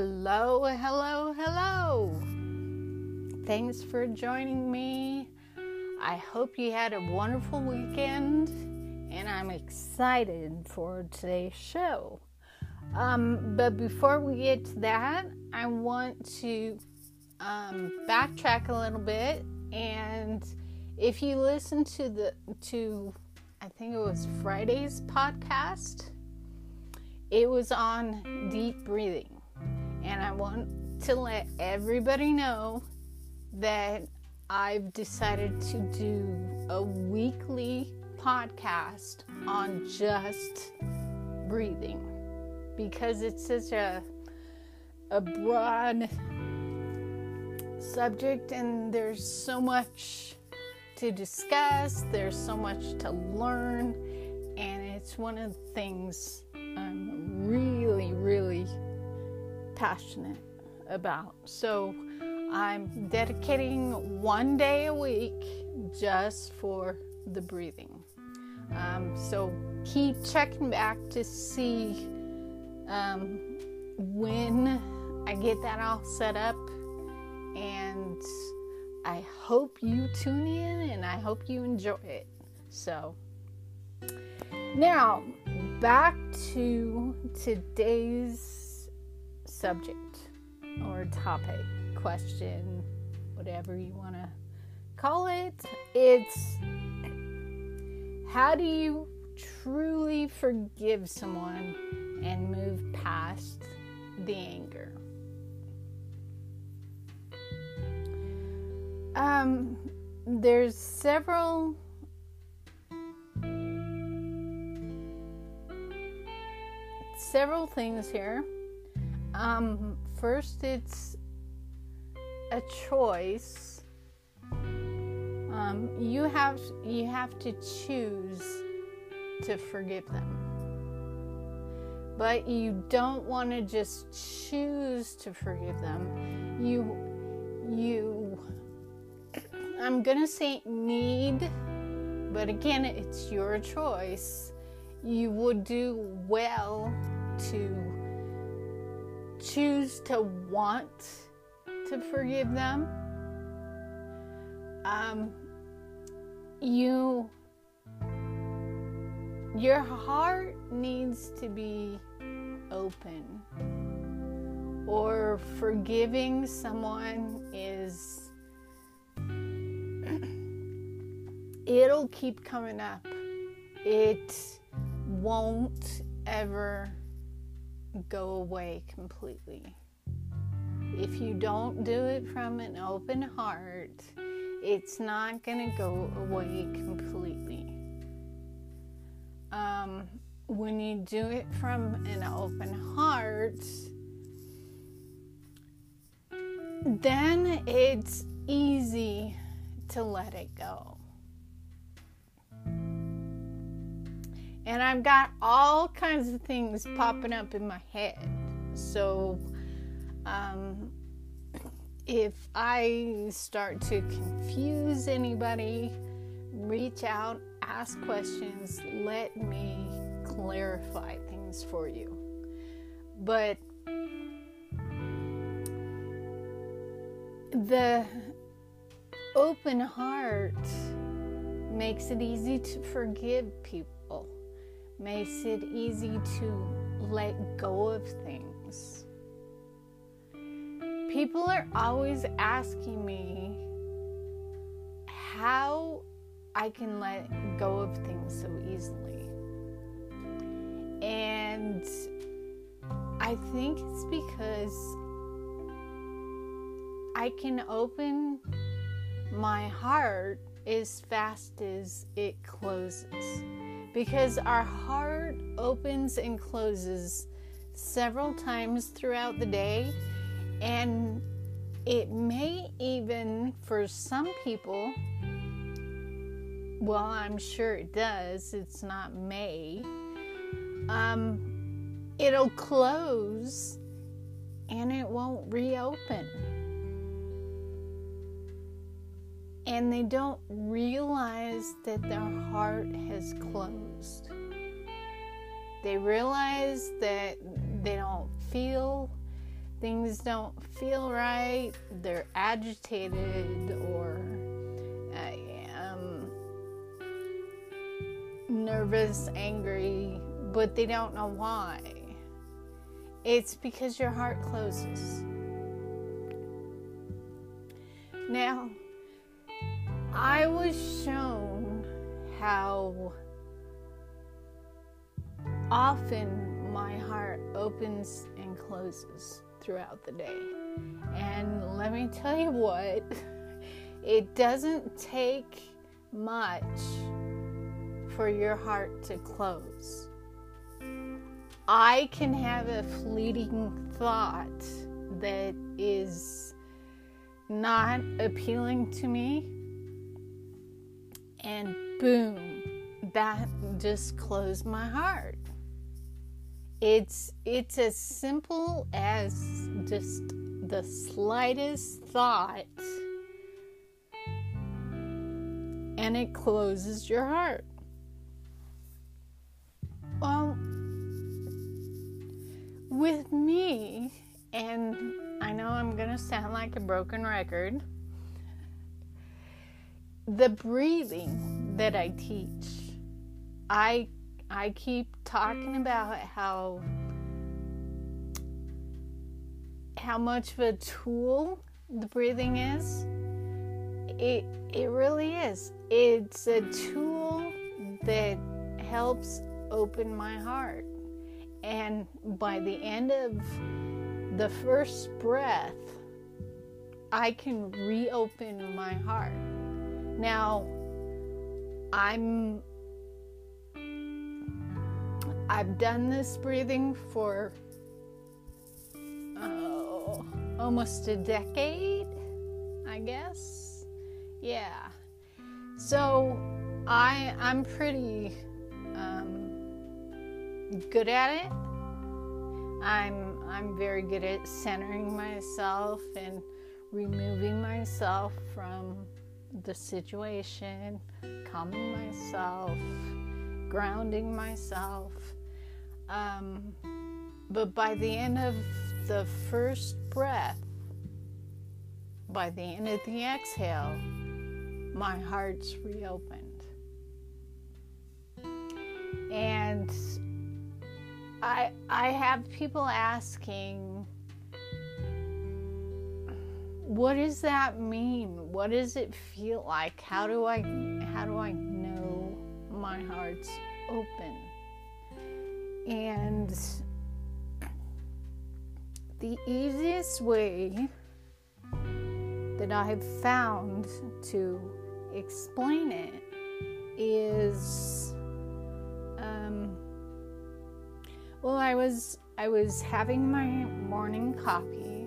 Hello, hello, hello. Thanks for joining me. I hope you had a wonderful weekend, and I'm excited for today's show. Um, but before we get to that, I want to um, backtrack a little bit. And if you listen to the to, I think it was Friday's podcast, it was on deep breathing and I want to let everybody know that I've decided to do a weekly podcast on just breathing because it's such a a broad subject and there's so much to discuss, there's so much to learn, and it's one of the things I'm really, really passionate about. So I'm dedicating one day a week just for the breathing. Um, so keep checking back to see um, when I get that all set up. And I hope you tune in and I hope you enjoy it. So now back to today's subject or topic, question, whatever you want to call it. It's how do you truly forgive someone and move past the anger? Um, there's several several things here um, first, it's a choice. Um, you have you have to choose to forgive them, but you don't want to just choose to forgive them. You you I'm gonna say need, but again, it's your choice. You would do well to choose to want to forgive them, um, you your heart needs to be open. Or forgiving someone is it'll keep coming up. It won't ever go away completely. If you don't do it from an open heart, it's not going to go away completely. Um, when you do it from an open heart, then it's easy to let it go. And I've got all kinds of things popping up in my head. So, um, if I start to confuse anybody, reach out, ask questions, let me clarify things for you. But the open heart makes it easy to forgive people makes it easy to let go of things. People are always asking me how I can let go of things so easily. And I think it's because I can open my heart as fast as it closes because our heart opens and closes several times throughout the day, and it may even, for some people, well, I'm sure it does, it's not may, um, it'll close and it won't reopen. And they don't realize that their heart has closed. They realize that they don't feel, things don't feel right, they're agitated or nervous, angry, but they don't know why. It's because your heart closes. Now, I was shown how often my heart opens and closes throughout the day. And let me tell you what, it doesn't take much for your heart to close. I can have a fleeting thought that is not appealing to me, and boom, that just closed my heart. It's it's as simple as just the slightest thought and it closes your heart. Well, with me, and I know I'm going to sound like a broken record, the breathing that I teach, I I keep talking about how how much of a tool the breathing is. It it really is. It's a tool that helps open my heart. And by the end of the first breath, I can reopen my heart. Now, I'm I've done this breathing for oh, almost a decade, I guess. Yeah. So I I'm pretty um, good at it. I'm I'm very good at centering myself and removing myself from the situation, calming myself, grounding myself. Um, but by the end of the first breath, by the end of the exhale, my heart's reopened. And I I have people asking what does that mean? What does it feel like? How do I how do I know my heart's open? And the easiest way that I have found to explain it is um, well I was I was having my morning coffee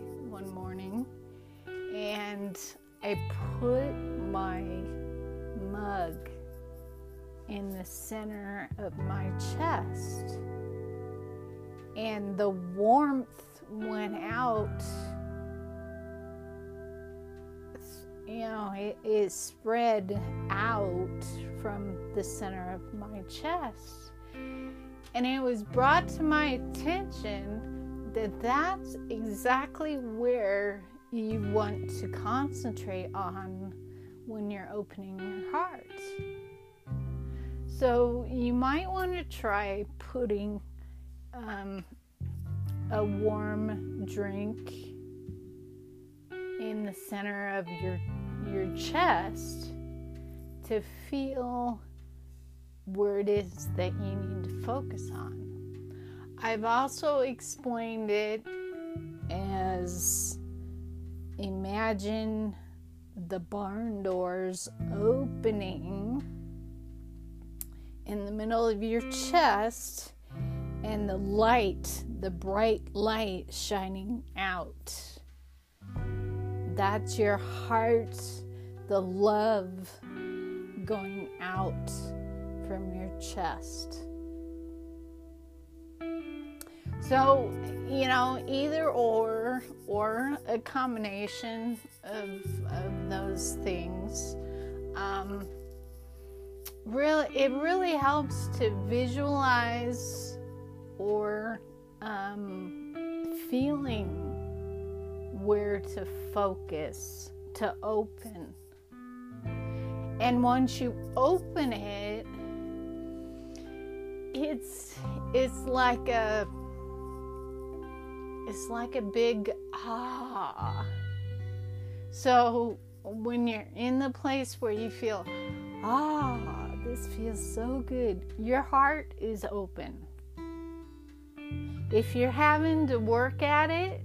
and I put my mug in the center of my chest. And the warmth went out. You know it, it spread out from the center of my chest. And it was brought to my attention that that's exactly where you want to concentrate on when you're opening your heart. So you might want to try putting um, a warm drink in the center of your your chest to feel where it is that you need to focus on. I've also explained it as imagine the barn doors opening in the middle of your chest and the light, the bright light shining out. That's your heart, the love going out from your chest. So, you know, either or, or a combination of, of those things. Um, really, it really helps to visualize or um, feeling where to focus, to open. And once you open it, it's it's like a it's like a big ah. So when you're in the place where you feel ah, this feels so good, your heart is open. If you're having to work at it,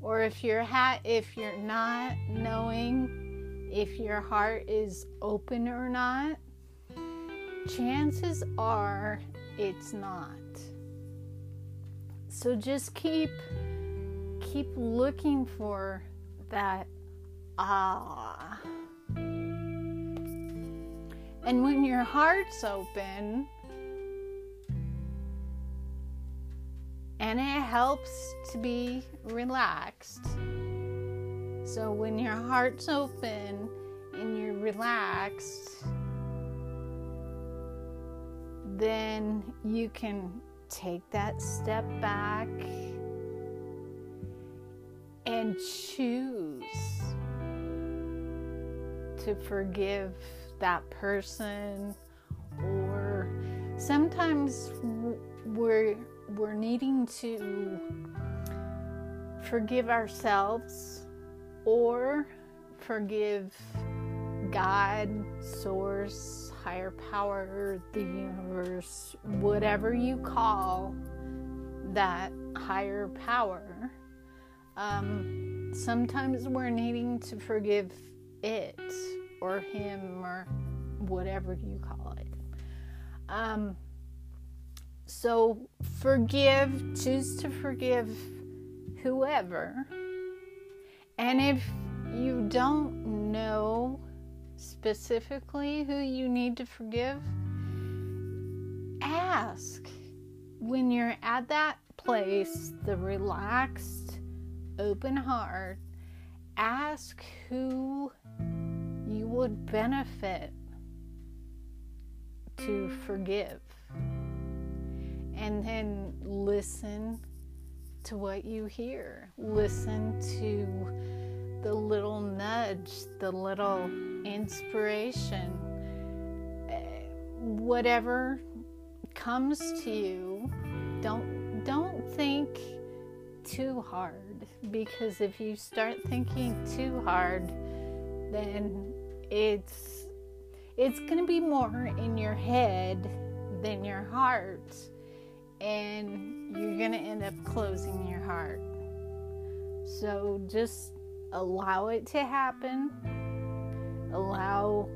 or if you're ha- if you're not knowing if your heart is open or not, chances are it's not. So just keep keep looking for that ah. And when your heart's open, and it helps to be relaxed. So when your heart's open and you're relaxed, then you can take that step back and choose to forgive that person or sometimes we're we're needing to forgive ourselves or forgive God, Source, higher power, the universe, whatever you call that higher power. Um, sometimes we're needing to forgive it or him or whatever you call it. Um, so forgive, choose to forgive whoever. And if you don't know specifically who you need to forgive, ask. When you're at that place, the relaxed, open heart, ask who you would benefit to forgive and then listen to what you hear. Listen to the little nudge, the little inspiration. Eh, whatever comes to you, don't don't think too hard because if you start thinking too hard, then it's it's going to be more in your head than your heart and you're going to end up closing your heart. So just allow it to happen. Allow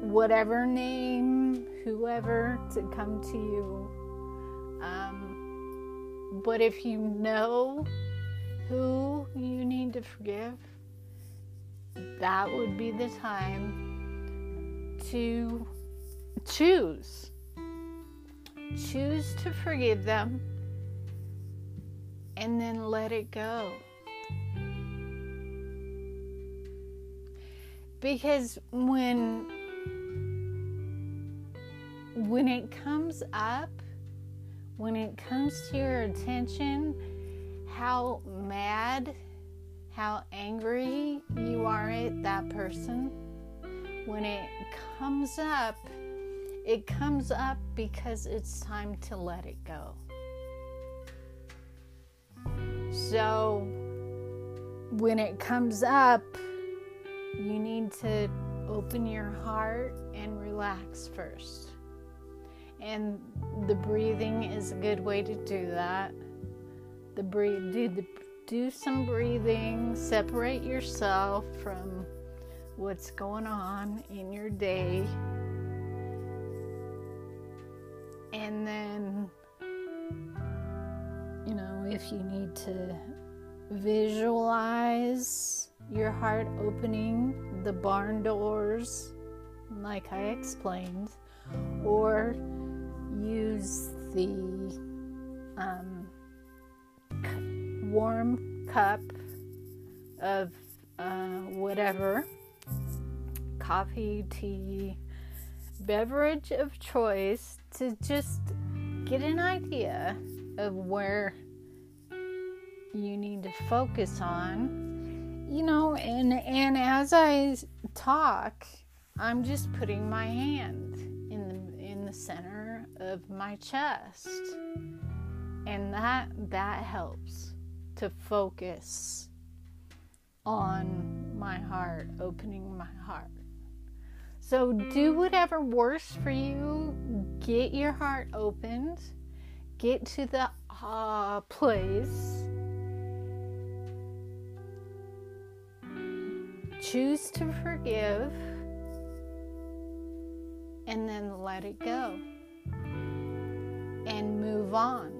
whatever name, whoever, to come to you. Um, but if you know who you need to forgive, that would be the time to choose choose to forgive them and then let it go. Because when when it comes up, when it comes to your attention, how mad, how angry you are at that person, when it comes up, it comes up because it's time to let it go. So, when it comes up, you need to open your heart and relax first. And the breathing is a good way to do that. The breathe, do the do some breathing, separate yourself from what's going on in your day and then, you know, if you need to visualize your heart opening the barn doors, like I explained, or use the um, warm cup of uh, whatever coffee, tea, beverage of choice to just get an idea of where you need to focus on. You know, and and as I talk, I'm just putting my hand in the in the center of my chest. And that that helps to focus on my heart, opening my heart. So do whatever works for you. Get your heart opened. Get to the uh, place. Choose to forgive and then let it go and move on.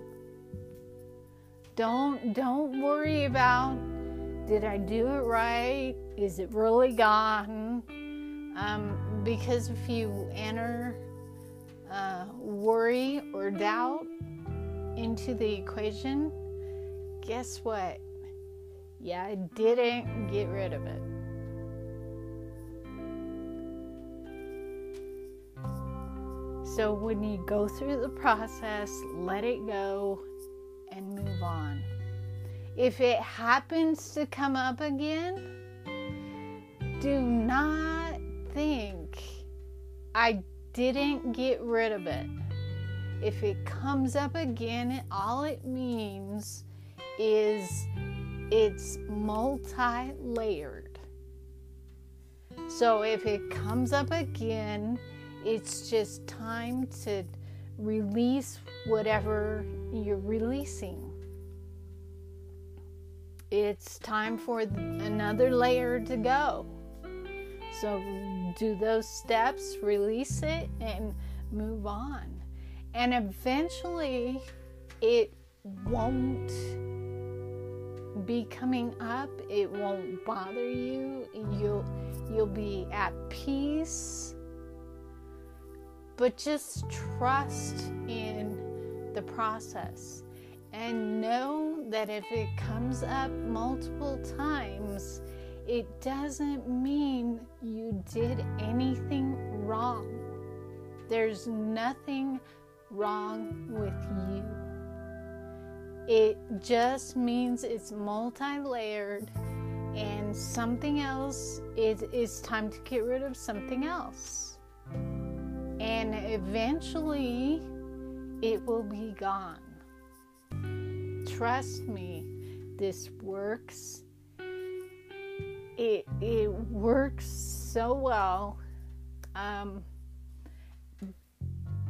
Don't don't worry about did I do it right? Is it really gone? Um, because if you enter uh, worry or doubt into the equation, guess what? Yeah, I didn't get rid of it. So when you go through the process, let it go and move on. If it happens to come up again, do not think I didn't get rid of it. If it comes up again, all it means is it's multi layered. So if it comes up again, it's just time to release whatever you're releasing. It's time for another layer to go. So do those steps, release it, and move on. And eventually, it won't be coming up. It won't bother you. You'll you'll be at peace. But just trust in the process and know that if it comes up multiple times, it doesn't mean you did anything wrong. There's nothing wrong with you. It just means it's multi layered and something else is it's time to get rid of something else. And eventually it will be gone. Trust me, this works it it works so well. Um,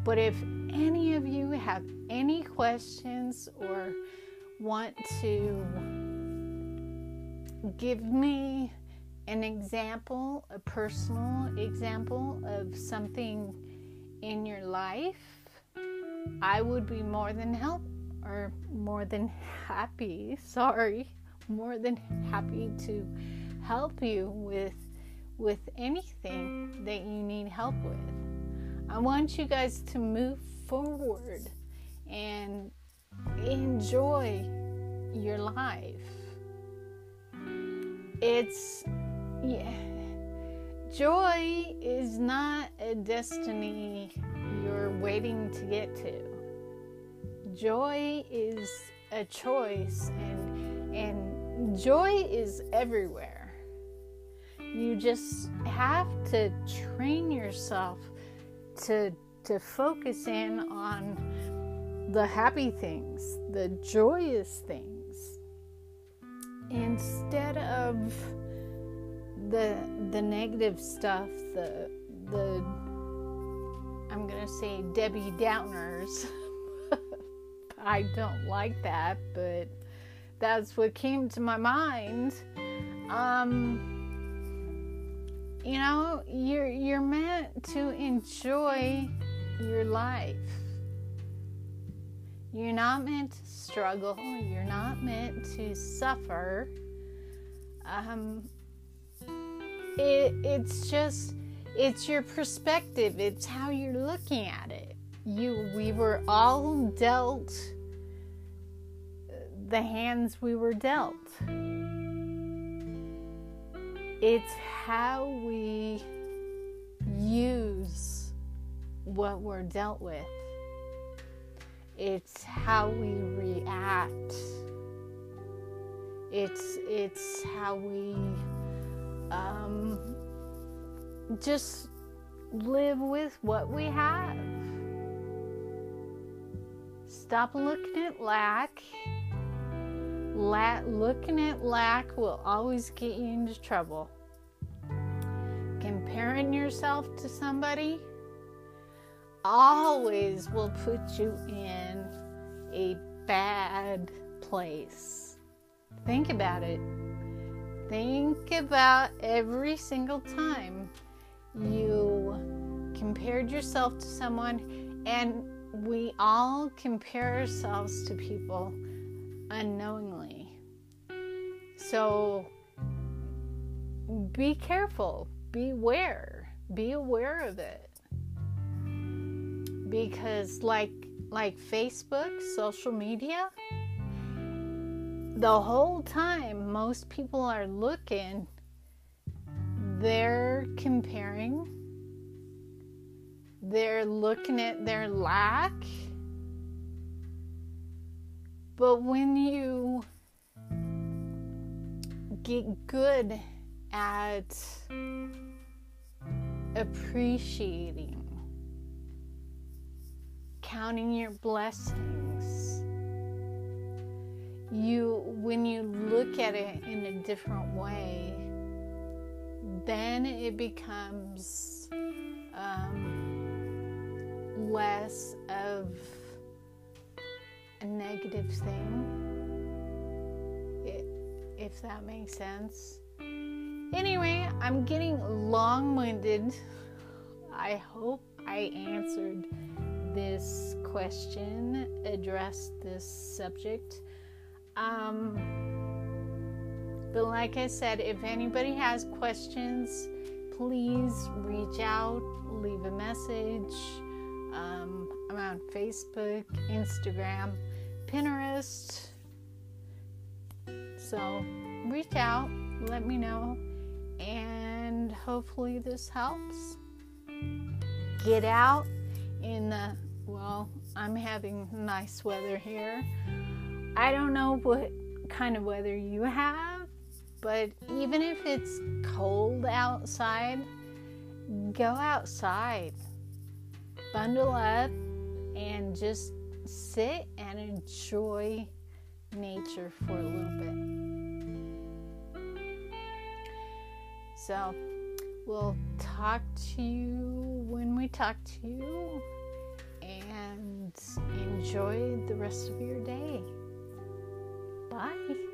but if any of you have any questions or want to give me an example, a personal example of something in your life, I would be more than help or more than happy, sorry, more than happy to help you with with anything that you need help with. I want you guys to move forward and enjoy your life. It's yeah. Joy is not a destiny you're waiting to get to. Joy is a choice and and joy is everywhere. You just have to train yourself to to focus in on the happy things, the joyous things instead of the the negative stuff, the the I'm to say Debbie Downers. I don't like that, but that's what came to my mind. Um you know, you're you're meant to enjoy your life. You're not meant to struggle. You're not meant to suffer. Um, it, it's just, it's your perspective. It's how you're looking at it. You, we were all dealt the hands we were dealt. It's how we use what we're dealt with, it's how we react It's it's how we um, just live with what we have. Stop looking at lack. La- looking at lack will always get you into trouble. Comparing yourself to somebody always will put you in a bad place. Think about it. Think about every single time you compared yourself to someone, and we all compare ourselves to people unknowingly. So be careful, beware, be aware of it. Because like like Facebook, social media, the whole time most people are looking, they're comparing, they're looking at their lack. But when you get good at appreciating counting your blessings. You, when you look at it in a different way, then it becomes um, less of a negative thing, if that makes sense. Anyway, I'm getting long winded. I hope I answered this question, addressed this subject. Um, but like I said, if anybody has questions, please reach out, leave a message. Um, I'm on Facebook, Instagram, Pinterest. So reach out, let me know, and hopefully this helps. Get out in the well, I'm having nice weather here. I don't know what kind of weather you have, but even if it's cold outside, go outside, bundle up, and just sit and enjoy nature for a little bit. So, we'll talk to you when we talk to you and enjoy the rest of your day. Bye.